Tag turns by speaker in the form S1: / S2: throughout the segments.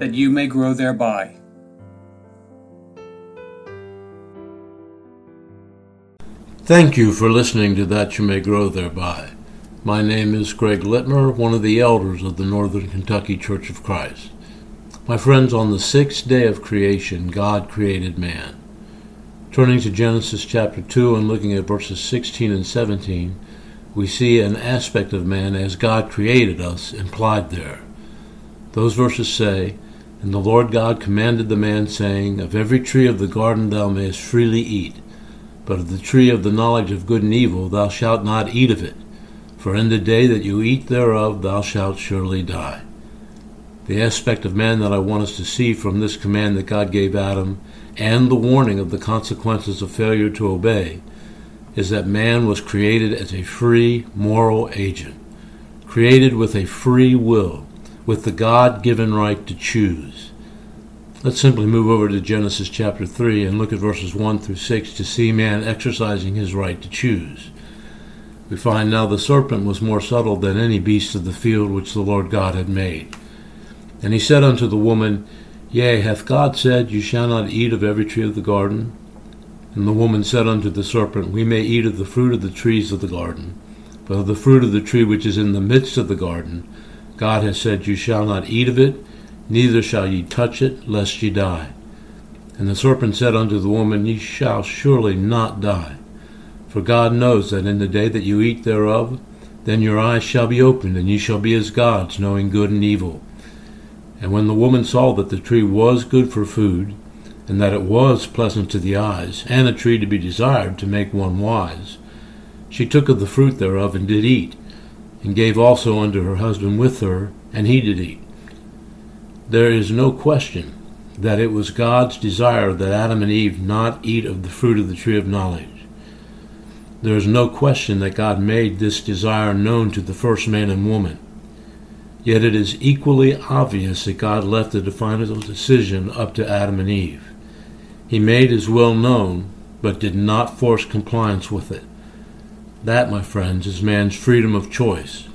S1: that you may grow thereby.
S2: Thank you for listening to That You May Grow Thereby. My name is Greg Littmer, one of the elders of the Northern Kentucky Church of Christ. My friends, on the sixth day of creation, God created man. Turning to Genesis chapter 2 and looking at verses 16 and 17, we see an aspect of man as God created us implied there. Those verses say, and the Lord God commanded the man, saying, Of every tree of the garden thou mayest freely eat, but of the tree of the knowledge of good and evil thou shalt not eat of it, for in the day that you eat thereof thou shalt surely die. The aspect of man that I want us to see from this command that God gave Adam, and the warning of the consequences of failure to obey, is that man was created as a free moral agent, created with a free will with the God given right to choose. Let's simply move over to Genesis chapter 3 and look at verses 1 through 6 to see man exercising his right to choose. We find now the serpent was more subtle than any beast of the field which the Lord God had made. And he said unto the woman, Yea, hath God said, You shall not eat of every tree of the garden? And the woman said unto the serpent, We may eat of the fruit of the trees of the garden, but of the fruit of the tree which is in the midst of the garden, God has said, You shall not eat of it, neither shall ye touch it, lest ye die. And the serpent said unto the woman, Ye shall surely not die. For God knows that in the day that you eat thereof, then your eyes shall be opened, and ye shall be as gods, knowing good and evil. And when the woman saw that the tree was good for food, and that it was pleasant to the eyes, and a tree to be desired to make one wise, she took of the fruit thereof and did eat, and gave also unto her husband with her, and he did eat. There is no question that it was God's desire that Adam and Eve not eat of the fruit of the tree of knowledge. There is no question that God made this desire known to the first man and woman. Yet it is equally obvious that God left the final decision up to Adam and Eve. He made his will known, but did not force compliance with it. That, my friends, is man's freedom of choice.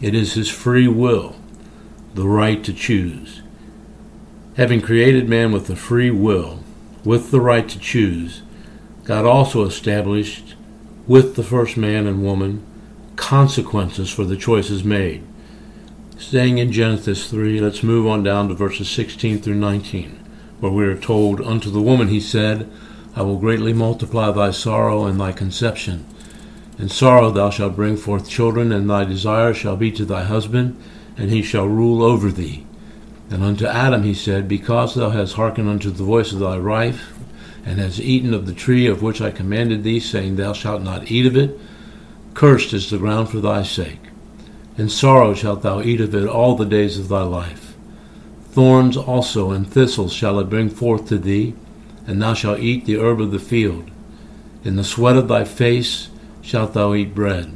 S2: It is his free will, the right to choose. Having created man with a free will, with the right to choose, God also established with the first man and woman consequences for the choices made. Staying in Genesis 3, let's move on down to verses 16 through 19, where we are told, Unto the woman he said, I will greatly multiply thy sorrow and thy conception. In sorrow thou shalt bring forth children, and thy desire shall be to thy husband, and he shall rule over thee. And unto Adam he said, Because thou hast hearkened unto the voice of thy wife, and hast eaten of the tree of which I commanded thee, saying, Thou shalt not eat of it, cursed is the ground for thy sake. In sorrow shalt thou eat of it all the days of thy life. Thorns also and thistles shall it bring forth to thee, and thou shalt eat the herb of the field. In the sweat of thy face shalt thou eat bread,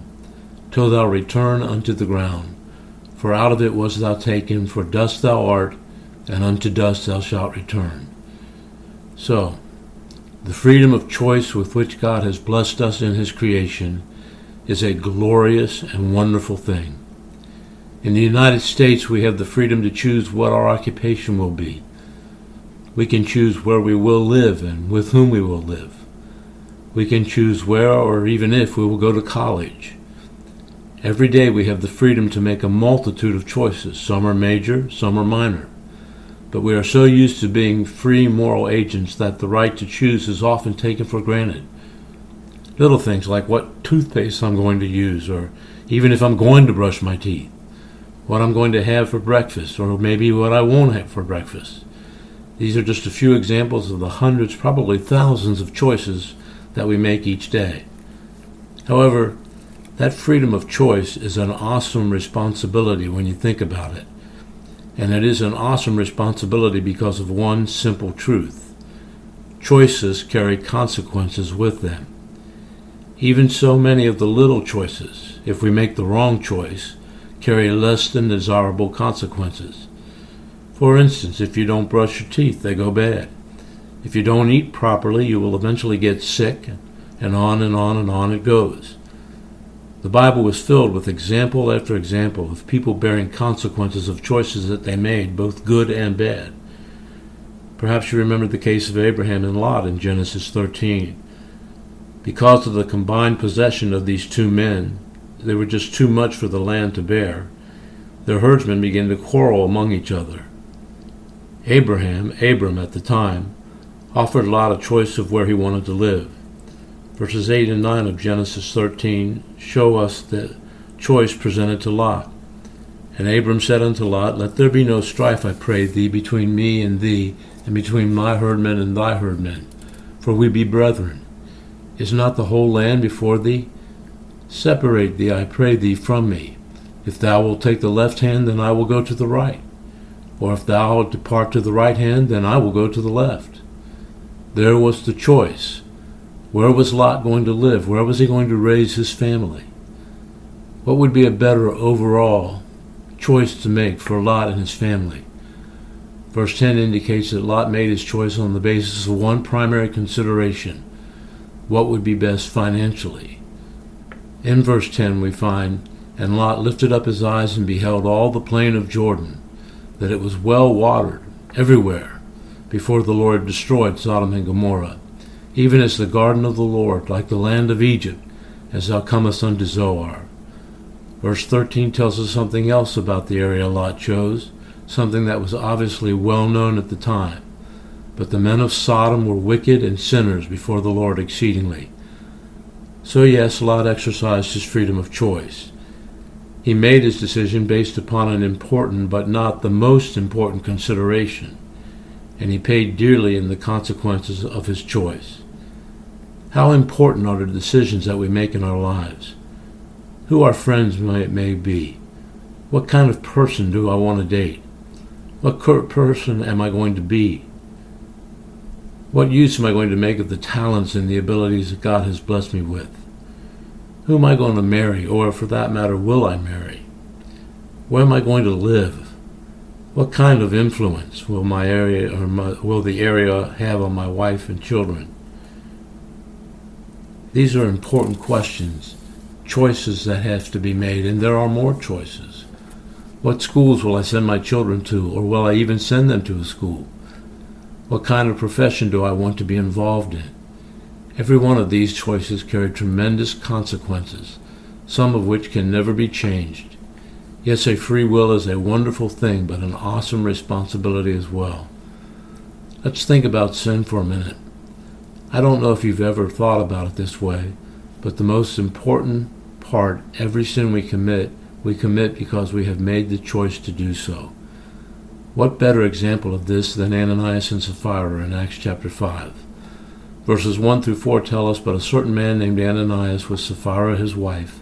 S2: till thou return unto the ground. For out of it wast thou taken, for dust thou art, and unto dust thou shalt return. So, the freedom of choice with which God has blessed us in His creation is a glorious and wonderful thing. In the United States, we have the freedom to choose what our occupation will be. We can choose where we will live and with whom we will live. We can choose where or even if we will go to college. Every day we have the freedom to make a multitude of choices. Some are major, some are minor. But we are so used to being free moral agents that the right to choose is often taken for granted. Little things like what toothpaste I'm going to use, or even if I'm going to brush my teeth, what I'm going to have for breakfast, or maybe what I won't have for breakfast. These are just a few examples of the hundreds, probably thousands of choices that we make each day. However, that freedom of choice is an awesome responsibility when you think about it. and it is an awesome responsibility because of one simple truth. Choices carry consequences with them. Even so many of the little choices, if we make the wrong choice, carry less than desirable consequences. For instance, if you don't brush your teeth, they go bad. If you don't eat properly, you will eventually get sick, and on and on and on it goes. The Bible was filled with example after example of people bearing consequences of choices that they made, both good and bad. Perhaps you remember the case of Abraham and Lot in Genesis 13. Because of the combined possession of these two men, they were just too much for the land to bear. Their herdsmen began to quarrel among each other. Abraham, Abram at the time, offered Lot a choice of where he wanted to live. Verses 8 and 9 of Genesis 13 show us the choice presented to Lot. And Abram said unto Lot, Let there be no strife, I pray thee, between me and thee, and between my herdmen and thy herdmen, for we be brethren. Is not the whole land before thee? Separate thee, I pray thee, from me. If thou wilt take the left hand, then I will go to the right. Or if thou depart to the right hand, then I will go to the left. There was the choice. Where was Lot going to live? Where was he going to raise his family? What would be a better overall choice to make for Lot and his family? Verse 10 indicates that Lot made his choice on the basis of one primary consideration what would be best financially. In verse 10, we find, And Lot lifted up his eyes and beheld all the plain of Jordan, that it was well watered everywhere, before the Lord destroyed Sodom and Gomorrah, even as the garden of the Lord, like the land of Egypt, as thou comest unto Zoar. Verse 13 tells us something else about the area Lot chose, something that was obviously well known at the time. But the men of Sodom were wicked and sinners before the Lord exceedingly. So, yes, Lot exercised his freedom of choice. He made his decision based upon an important but not the most important consideration and he paid dearly in the consequences of his choice. How important are the decisions that we make in our lives? Who our friends may, may be? What kind of person do I want to date? What person am I going to be? What use am I going to make of the talents and the abilities that God has blessed me with? Who am I going to marry, or for that matter, will I marry? Where am I going to live? What kind of influence will my area or my, will the area have on my wife and children? These are important questions, choices that have to be made, and there are more choices. What schools will I send my children to, or will I even send them to a school? What kind of profession do I want to be involved in? Every one of these choices carry tremendous consequences, some of which can never be changed. Yes, a free will is a wonderful thing, but an awesome responsibility as well. Let's think about sin for a minute. I don't know if you've ever thought about it this way, but the most important part, every sin we commit, we commit because we have made the choice to do so. What better example of this than Ananias and Sapphira in Acts chapter 5? Verses 1 through 4 tell us, But a certain man named Ananias with Sapphira his wife,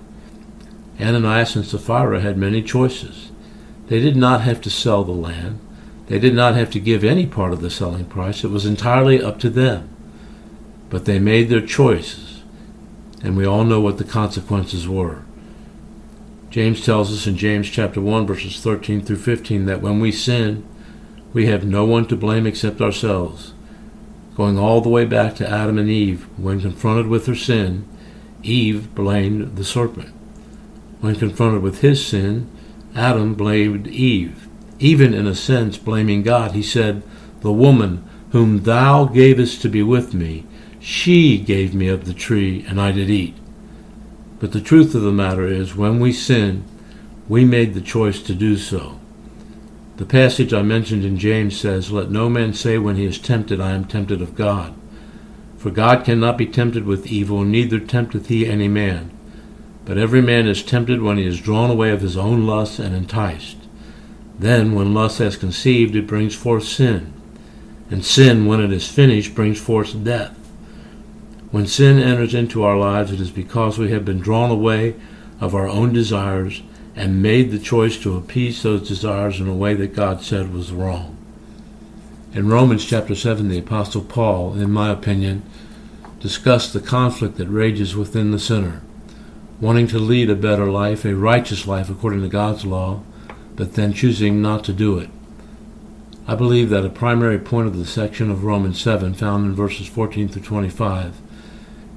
S2: Ananias and Sapphira had many choices. They did not have to sell the land. They did not have to give any part of the selling price. It was entirely up to them. But they made their choices, and we all know what the consequences were. James tells us in James chapter 1 verses 13 through 15 that when we sin, we have no one to blame except ourselves. Going all the way back to Adam and Eve, when confronted with their sin, Eve blamed the serpent. When confronted with his sin, Adam blamed Eve. Even in a sense, blaming God, he said, The woman whom thou gavest to be with me, she gave me of the tree, and I did eat. But the truth of the matter is, when we sin, we made the choice to do so. The passage I mentioned in James says, Let no man say when he is tempted, I am tempted of God. For God cannot be tempted with evil, neither tempteth he any man. But every man is tempted when he is drawn away of his own lust and enticed. Then, when lust has conceived, it brings forth sin. And sin, when it is finished, brings forth death. When sin enters into our lives, it is because we have been drawn away of our own desires and made the choice to appease those desires in a way that God said was wrong. In Romans chapter 7, the Apostle Paul, in my opinion, discussed the conflict that rages within the sinner, wanting to lead a better life, a righteous life according to God's law, but then choosing not to do it. I believe that a primary point of the section of Romans 7, found in verses 14 through 25,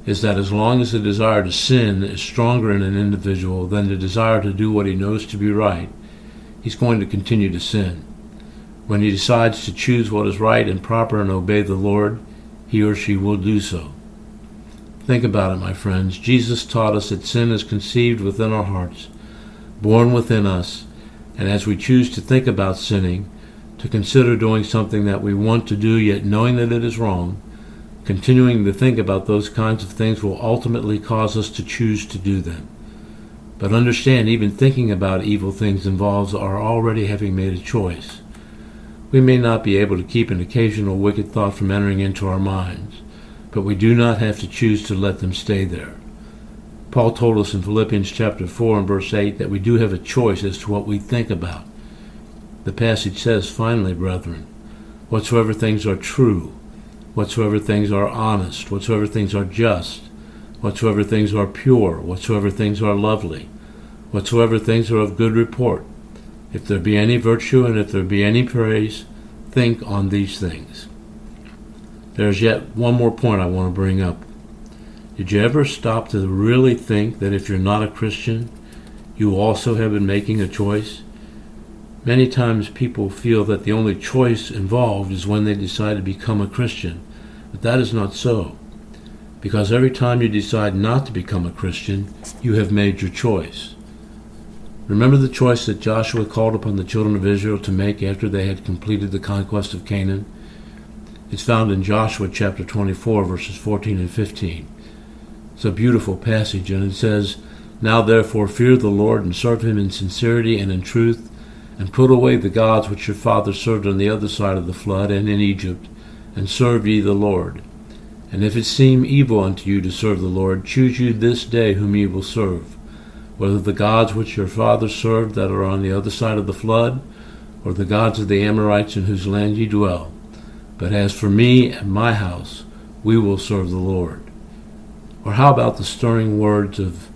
S2: is that as long as the desire to sin is stronger in an individual than the desire to do what he knows to be right, he's going to continue to sin. When he decides to choose what is right and proper and obey the Lord, he or she will do so. Think about it, my friends. Jesus taught us that sin is conceived within our hearts, born within us, and as we choose to think about sinning, to consider doing something that we want to do yet knowing that it is wrong, Continuing to think about those kinds of things will ultimately cause us to choose to do them. But understand, even thinking about evil things involves our already having made a choice. We may not be able to keep an occasional wicked thought from entering into our minds, but we do not have to choose to let them stay there. Paul told us in Philippians chapter 4 and verse 8 that we do have a choice as to what we think about. The passage says, Finally, brethren, whatsoever things are true, whatsoever things are honest, whatsoever things are just, whatsoever things are pure, whatsoever things are lovely, whatsoever things are of good report. If there be any virtue and if there be any praise, think on these things. There's yet one more point I want to bring up. Did you ever stop to really think that if you're not a Christian, you also have been making a choice? Many times people feel that the only choice involved is when they decide to become a Christian, but that is not so. Because every time you decide not to become a Christian, you have made your choice. Remember the choice that Joshua called upon the children of Israel to make after they had completed the conquest of Canaan? It's found in Joshua chapter 24, verses 14 and 15. It's a beautiful passage, and it says, Now therefore fear the Lord and serve him in sincerity and in truth and put away the gods which your fathers served on the other side of the flood and in Egypt, and serve ye the Lord. And if it seem evil unto you to serve the Lord, choose you this day whom ye will serve, whether the gods which your fathers served that are on the other side of the flood, or the gods of the Amorites in whose land ye dwell. But as for me and my house, we will serve the Lord. Or how about the stirring words of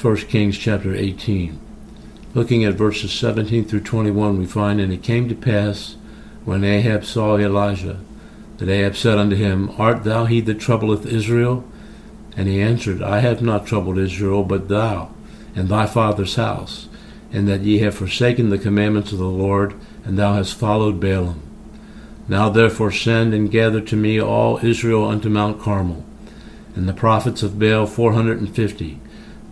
S2: 1 Kings chapter 18? Looking at verses 17 through 21, we find, And it came to pass, when Ahab saw Elijah, that Ahab said unto him, Art thou he that troubleth Israel? And he answered, I have not troubled Israel, but thou, and thy father's house, and that ye have forsaken the commandments of the Lord, and thou hast followed Baalim. Now therefore send and gather to me all Israel unto Mount Carmel, and the prophets of Baal four hundred and fifty,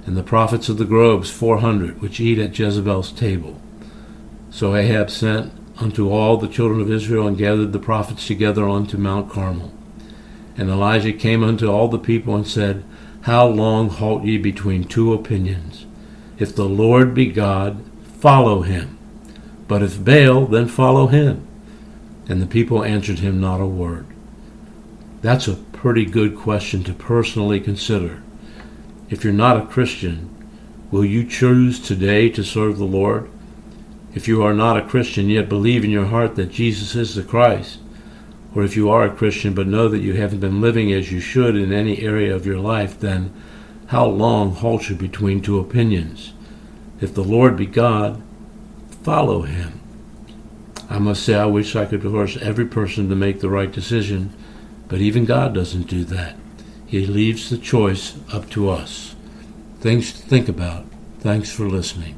S2: and the prophets of the groves four hundred, which eat at Jezebel's table. So Ahab sent unto all the children of Israel, and gathered the prophets together unto Mount Carmel. And Elijah came unto all the people, and said, How long halt ye between two opinions? If the Lord be God, follow him. But if Baal, then follow him. And the people answered him not a word. That's a pretty good question to personally consider. If you're not a Christian, will you choose today to serve the Lord? If you are not a Christian yet believe in your heart that Jesus is the Christ, or if you are a Christian but know that you haven't been living as you should in any area of your life, then how long halt you between two opinions? If the Lord be God, follow him. I must say, I wish I could force every person to make the right decision, but even God doesn't do that. He leaves the choice up to us. Things to think about. Thanks for listening.